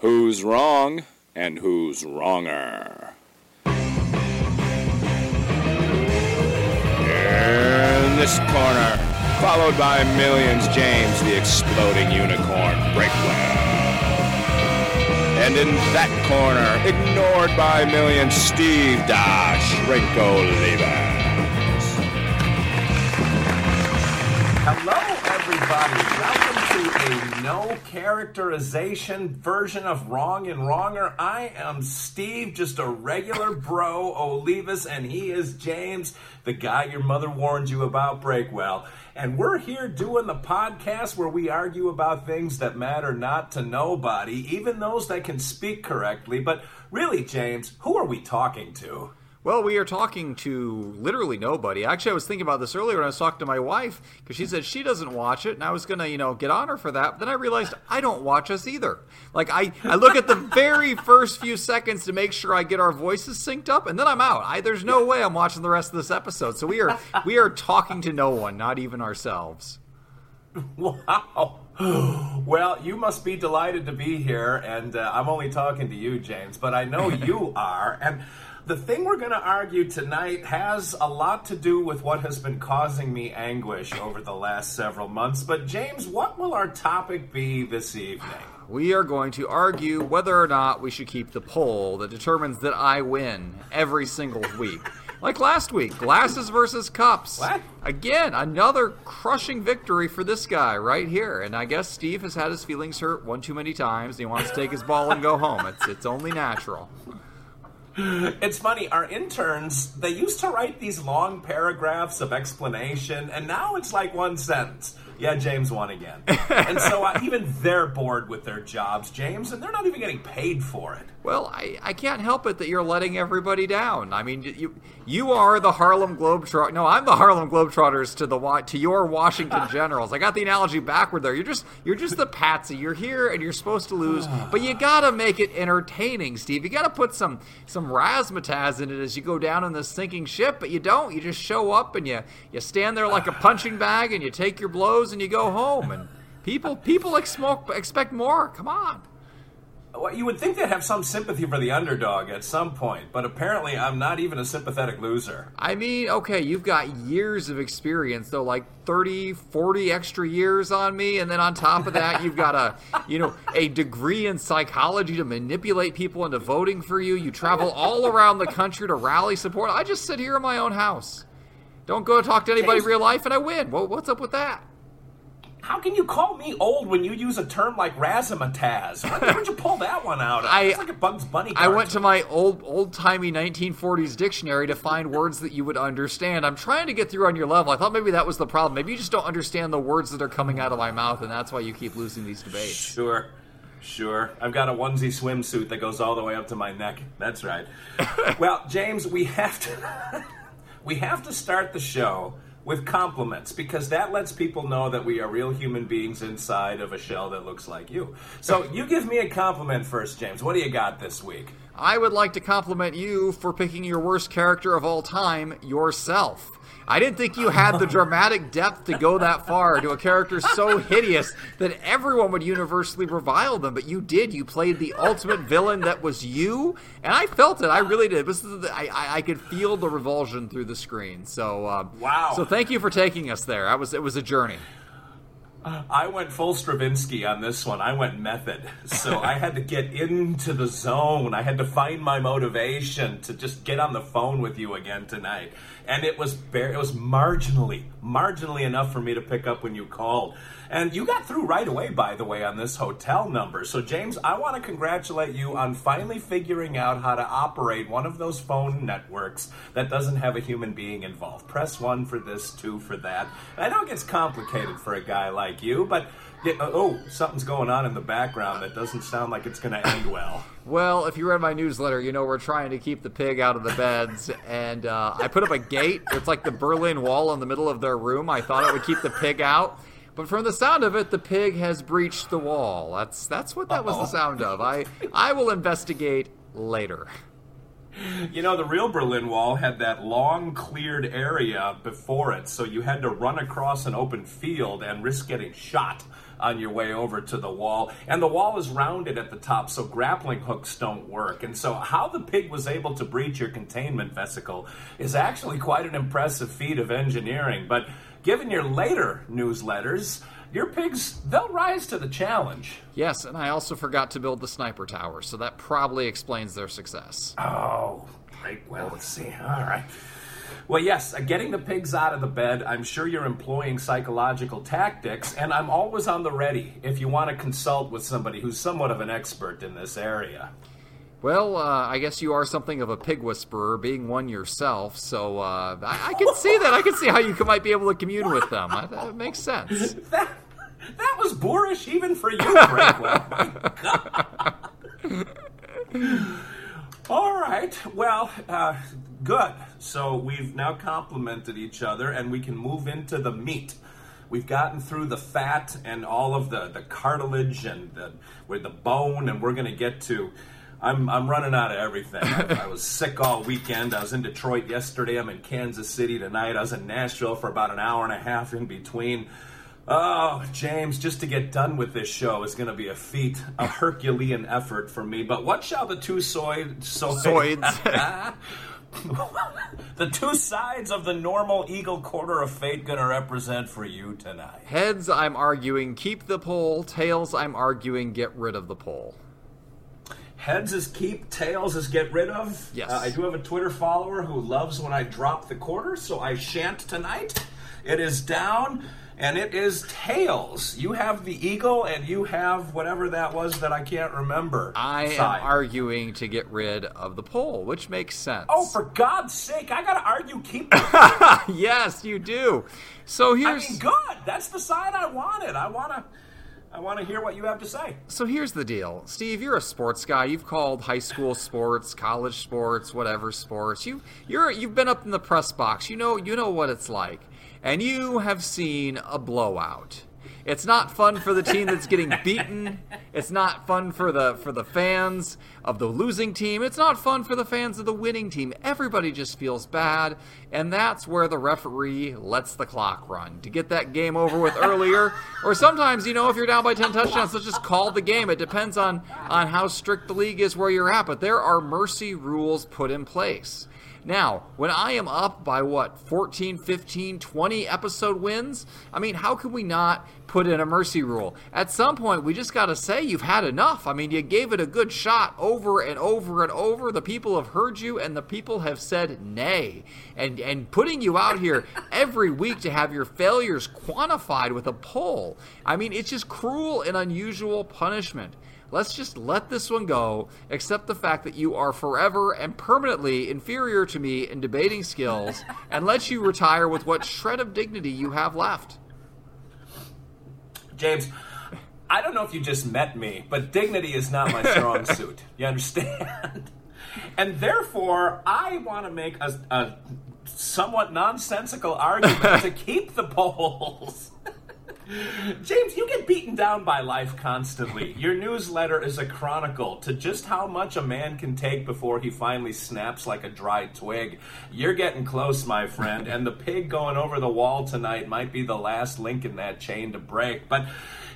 Who's wrong and who's wronger? In this corner, followed by millions, James the exploding unicorn Breakwell. And in that corner, ignored by millions, Steve Dash Lever. Hello, everybody. A no characterization version of Wrong and Wronger. I am Steve, just a regular bro, Olivas, and he is James, the guy your mother warned you about, Breakwell. And we're here doing the podcast where we argue about things that matter not to nobody, even those that can speak correctly. But really, James, who are we talking to? Well, we are talking to literally nobody. Actually, I was thinking about this earlier when I was talking to my wife because she said she doesn't watch it, and I was gonna, you know, get on her for that. But then I realized I don't watch us either. Like I, I look at the very first few seconds to make sure I get our voices synced up, and then I'm out. I, there's no way I'm watching the rest of this episode. So we are, we are talking to no one, not even ourselves. Wow. Well, you must be delighted to be here, and uh, I'm only talking to you, James, but I know you are. And the thing we're going to argue tonight has a lot to do with what has been causing me anguish over the last several months. But, James, what will our topic be this evening? We are going to argue whether or not we should keep the poll that determines that I win every single week. Like last week, glasses versus cups. What? Again, another crushing victory for this guy right here. And I guess Steve has had his feelings hurt one too many times. And he wants to take his ball and go home. It's it's only natural. It's funny, our interns, they used to write these long paragraphs of explanation, and now it's like one sentence. Yeah, James won again. and so uh, even they're bored with their jobs, James, and they're not even getting paid for it. Well, I, I can't help it that you're letting everybody down. I mean, you you are the Harlem Globetrotters. No, I'm the Harlem Globetrotters to the to your Washington Generals. I got the analogy backward there. You're just you're just the patsy. You're here and you're supposed to lose, but you gotta make it entertaining, Steve. You gotta put some some razzmatazz in it as you go down in this sinking ship. But you don't. You just show up and you you stand there like a punching bag and you take your blows and you go home. And people people expect expect more. Come on. Well, you would think they'd have some sympathy for the underdog at some point, but apparently I'm not even a sympathetic loser. I mean, okay, you've got years of experience, though, like 30, 40 extra years on me, and then on top of that, you've got a, you know, a degree in psychology to manipulate people into voting for you. You travel all around the country to rally support. I just sit here in my own house. Don't go talk to anybody in real life, and I win. Well, what's up with that? How can you call me old when you use a term like razzmatazz? Where, would you pull that one out? Of? I- it's like a Bugs Bunny. I went to my old old timey 1940s dictionary to find words that you would understand. I'm trying to get through on your level. I thought maybe that was the problem. Maybe you just don't understand the words that are coming out of my mouth, and that's why you keep losing these debates. Sure, sure. I've got a onesie swimsuit that goes all the way up to my neck. That's right. well, James, we have to we have to start the show with compliments because that lets people know that we are real human beings inside of a shell that looks like you. So you give me a compliment first, James. What do you got this week? I would like to compliment you for picking your worst character of all time, yourself. I didn't think you had the dramatic depth to go that far to a character so hideous that everyone would universally revile them, but you did. You played the ultimate villain that was you, and I felt it. I really did. This is the- I, I, I could feel the revulsion through the screen. So uh, Wow. So thank you for taking us there. I was it was a journey. I went full Stravinsky on this one. I went method. So I had to get into the zone. I had to find my motivation to just get on the phone with you again tonight. And it was bare, it was marginally, marginally enough for me to pick up when you called. And you got through right away, by the way, on this hotel number. So, James, I want to congratulate you on finally figuring out how to operate one of those phone networks that doesn't have a human being involved. Press one for this, two for that. I know it gets complicated for a guy like you, but yeah, oh, something's going on in the background that doesn't sound like it's going to end well. Well, if you read my newsletter, you know we're trying to keep the pig out of the beds, and uh, I put up a gate. It's like the Berlin Wall in the middle of their room. I thought it would keep the pig out, but from the sound of it, the pig has breached the wall. That's that's what that was the sound of. I I will investigate later. You know, the real Berlin Wall had that long cleared area before it, so you had to run across an open field and risk getting shot on your way over to the wall. And the wall is rounded at the top, so grappling hooks don't work. And so, how the pig was able to breach your containment vesicle is actually quite an impressive feat of engineering. But given your later newsletters, your pigs, they'll rise to the challenge. Yes, and I also forgot to build the sniper tower, so that probably explains their success. Oh, right. Well, let's see. All right. Well, yes, uh, getting the pigs out of the bed, I'm sure you're employing psychological tactics, and I'm always on the ready if you want to consult with somebody who's somewhat of an expert in this area. Well, uh, I guess you are something of a pig whisperer, being one yourself. So uh, I, I, can see that. I can see how you might be able to commune with them. I, that makes sense. That, that was boorish even for you, Franklin. All right. Well, uh, good. So we've now complimented each other, and we can move into the meat. We've gotten through the fat and all of the, the cartilage and the, with the bone, and we're going to get to I'm I'm running out of everything. I, I, was sick all weekend. I was in Detroit yesterday. I'm in Kansas City tonight. I was in Nashville for about an hour and a half in between. Oh, James, just to get done with this show is going to be a feat, a Herculean effort for me. But what shall the two soy, soy soids? the two sides of the normal eagle quarter of fate going to represent for you tonight? Heads, I'm arguing keep the poll. Tails, I'm arguing get rid of the poll. Heads is keep, tails is get rid of. Yes. Uh, I do have a Twitter follower who loves when I drop the quarter, so I shan't tonight. It is down, and it is tails. You have the eagle, and you have whatever that was that I can't remember. I side. am arguing to get rid of the poll, which makes sense. Oh, for God's sake! I gotta argue keep. yes, you do. So here's. I mean, good. That's the side I wanted. I wanna. I want to hear what you have to say. So here's the deal, Steve. You're a sports guy. You've called high school sports, college sports, whatever sports. You you're you've been up in the press box. You know you know what it's like, and you have seen a blowout. It's not fun for the team that's getting beaten. It's not fun for the for the fans of the losing team. It's not fun for the fans of the winning team. Everybody just feels bad, and that's where the referee lets the clock run to get that game over with earlier. or sometimes, you know, if you're down by 10 touchdowns, let's just call the game. It depends on on how strict the league is where you're at, but there are mercy rules put in place. Now, when I am up by what, 14, 15, 20 episode wins, I mean, how can we not put in a mercy rule? At some point, we just got to say you've had enough. I mean, you gave it a good shot over and over and over. The people have heard you, and the people have said nay. And, and putting you out here every week to have your failures quantified with a poll, I mean, it's just cruel and unusual punishment. Let's just let this one go, accept the fact that you are forever and permanently inferior to me in debating skills, and let you retire with what shred of dignity you have left. James, I don't know if you just met me, but dignity is not my strong suit. You understand? and therefore, I want to make a, a somewhat nonsensical argument to keep the polls. James, you get beaten down by life constantly. Your newsletter is a chronicle to just how much a man can take before he finally snaps like a dry twig. You're getting close, my friend, and the pig going over the wall tonight might be the last link in that chain to break. But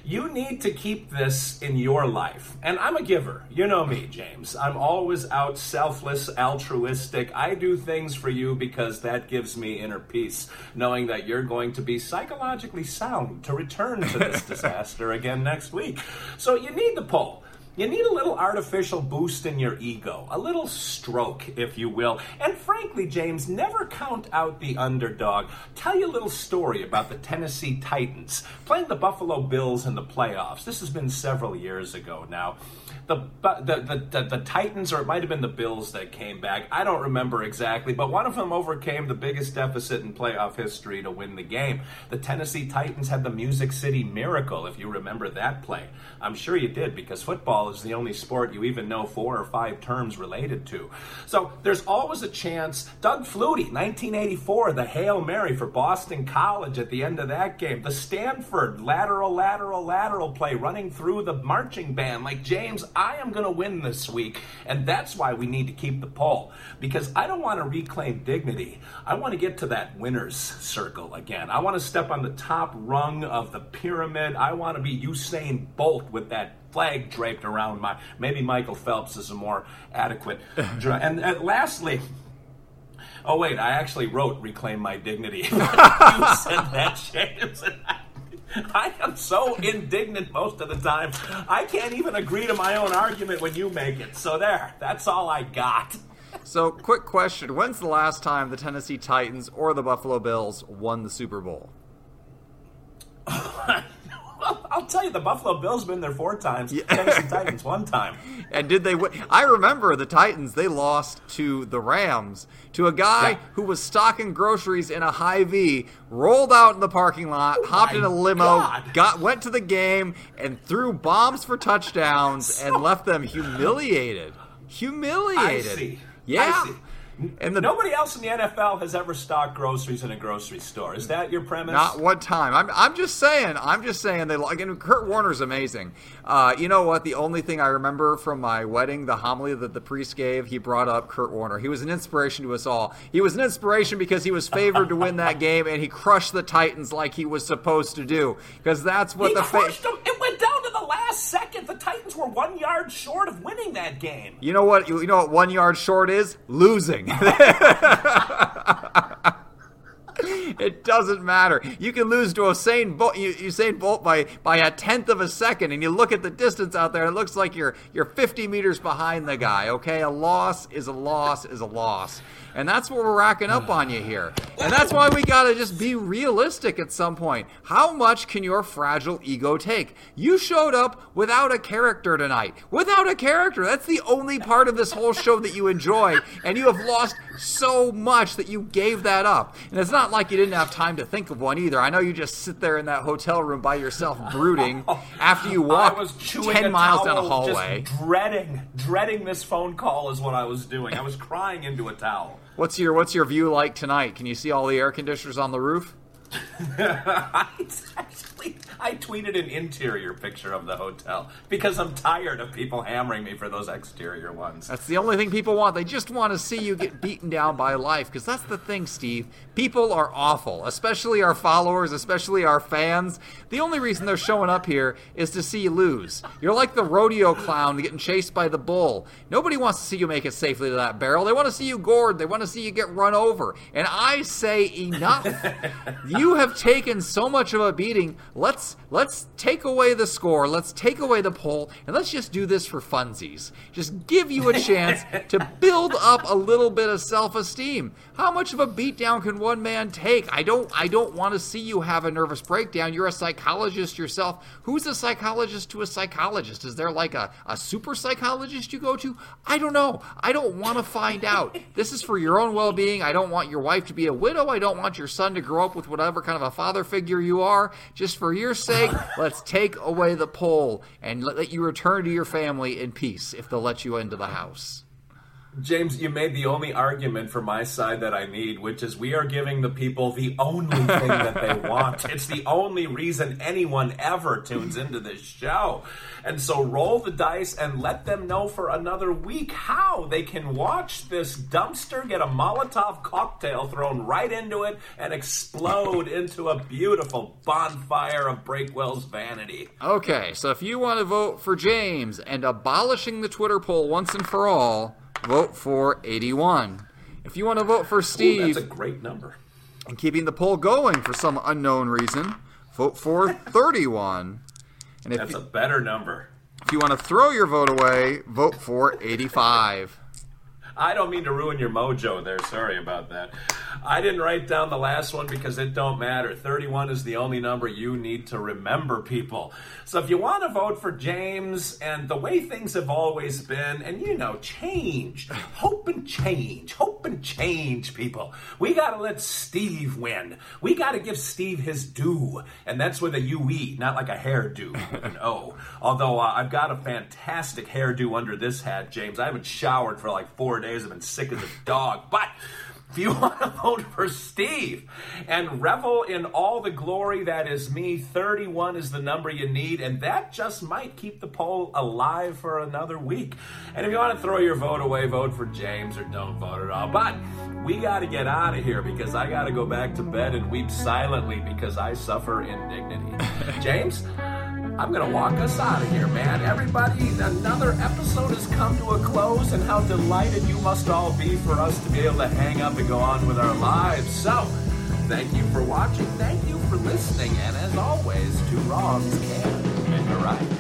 you need to keep this in your life. And I'm a giver. You know me, James. I'm always out selfless, altruistic. I do things for you because that gives me inner peace, knowing that you're going to be psychologically sound to return to this disaster again next week. So you need the poll. You need a little artificial boost in your ego, a little stroke, if you will. And frankly, James, never count out the underdog. Tell you a little story about the Tennessee Titans playing the Buffalo Bills in the playoffs. This has been several years ago now the, the, the, the, the Titans, or it might have been the Bills that came back. I don't remember exactly, but one of them overcame the biggest deficit in playoff history to win the game. The Tennessee Titans had the Music City Miracle, if you remember that play. I'm sure you did because football is the only sport you even know four or five terms related to. So there's always a chance. Doug Flutie, 1984, the Hail Mary for Boston College at the end of that game. The Stanford lateral, lateral, lateral play running through the marching band. Like, James, I am going to win this week. And that's why we need to keep the poll. Because I don't want to reclaim dignity. I want to get to that winner's circle again. I want to step on the top rung of the pyramid. I want to be Usain Bolt with that flag draped around my. Maybe Michael Phelps is a more adequate. and, and lastly, oh wait, I actually wrote "Reclaim My Dignity." you said that, James. I am so indignant most of the time. I can't even agree to my own argument when you make it. So there, that's all I got. So, quick question: When's the last time the Tennessee Titans or the Buffalo Bills won the Super Bowl? I'll tell you, the Buffalo Bills been there four times. Yeah. Tennessee Titans one time. And did they? win? I remember the Titans. They lost to the Rams to a guy yeah. who was stocking groceries in a Hy-Vee, rolled out in the parking lot, oh hopped in a limo, God. got went to the game, and threw bombs for touchdowns so... and left them humiliated. Humiliated. I see. Yeah. And the, nobody else in the NFL has ever stocked groceries in a grocery store. Is that your premise? Not one time. I'm, I'm just saying. I'm just saying they. And Kurt Warner's amazing. Uh, you know what? The only thing I remember from my wedding, the homily that the priest gave, he brought up Kurt Warner. He was an inspiration to us all. He was an inspiration because he was favored to win that game, and he crushed the Titans like he was supposed to do. Because that's what he the crushed fa- them. It went down to the last second. The Titans were one yard short of winning that game. You know what? You know what? One yard short is losing. thing. it doesn't matter. You can lose to Usain Bolt, Usain Bolt by by a tenth of a second, and you look at the distance out there. It looks like you're you're 50 meters behind the guy. Okay, a loss is a loss is a loss. And that's what we're racking up on you here. And that's why we got to just be realistic at some point. How much can your fragile ego take? You showed up without a character tonight. Without a character. That's the only part of this whole show that you enjoy. And you have lost so much that you gave that up. And it's not like you didn't have time to think of one either. I know you just sit there in that hotel room by yourself brooding after you walk 10 miles down a hallway. dreading, dreading this phone call is what I was doing. I was crying into a towel. What's your What's your view like tonight? Can you see all the air conditioners on the roof? actually, I tweeted an interior picture of the hotel because I'm tired of people hammering me for those exterior ones. That's the only thing people want. They just want to see you get beaten down by life because that's the thing, Steve. People are awful, especially our followers, especially our fans. The only reason they're showing up here is to see you lose. You're like the rodeo clown getting chased by the bull. Nobody wants to see you make it safely to that barrel. They want to see you gored. They want to see you get run over. And I say enough. you have taken so much of a beating. Let's let's take away the score. Let's take away the poll, and let's just do this for funsies. Just give you a chance to build up a little bit of self-esteem. How much of a beatdown can one man take? I don't I don't want to see you have a nervous breakdown. You're a psychologist yourself. Who's a psychologist to a psychologist? Is there like a, a super psychologist you go to? I don't know. I don't want to find out. This is for your own well-being. I don't want your wife to be a widow. I don't want your son to grow up with whatever kind of a father figure you are. Just for your sake, let's take away the poll and let you return to your family in peace if they'll let you into the house. James, you made the only argument for my side that I need, which is we are giving the people the only thing that they want. It's the only reason anyone ever tunes into this show. And so roll the dice and let them know for another week how they can watch this dumpster get a Molotov cocktail thrown right into it and explode into a beautiful bonfire of Breakwell's vanity. Okay, so if you want to vote for James and abolishing the Twitter poll once and for all, vote for 81. If you want to vote for Steve, Ooh, that's a great number. And keeping the poll going for some unknown reason, vote for 31. And if that's you, a better number. If you want to throw your vote away, vote for 85. I don't mean to ruin your mojo there. Sorry about that. I didn't write down the last one because it don't matter. 31 is the only number you need to remember, people. So if you want to vote for James and the way things have always been, and you know, change, hope and change, hope and change, people. We gotta let Steve win. We gotta give Steve his due. And that's with a UE, not like a hairdo an O. Although uh, I've got a fantastic hairdo under this hat, James. I haven't showered for like four days. I've been sick as a dog. But if you want to vote for Steve and revel in all the glory that is me, 31 is the number you need, and that just might keep the poll alive for another week. And if you want to throw your vote away, vote for James or don't vote at all. But we got to get out of here because I got to go back to bed and weep silently because I suffer indignity. James? I'm gonna walk us out of here, man. Everybody, another episode has come to a close, and how delighted you must all be for us to be able to hang up and go on with our lives. So, thank you for watching, thank you for listening, and as always, two wrongs can make a right.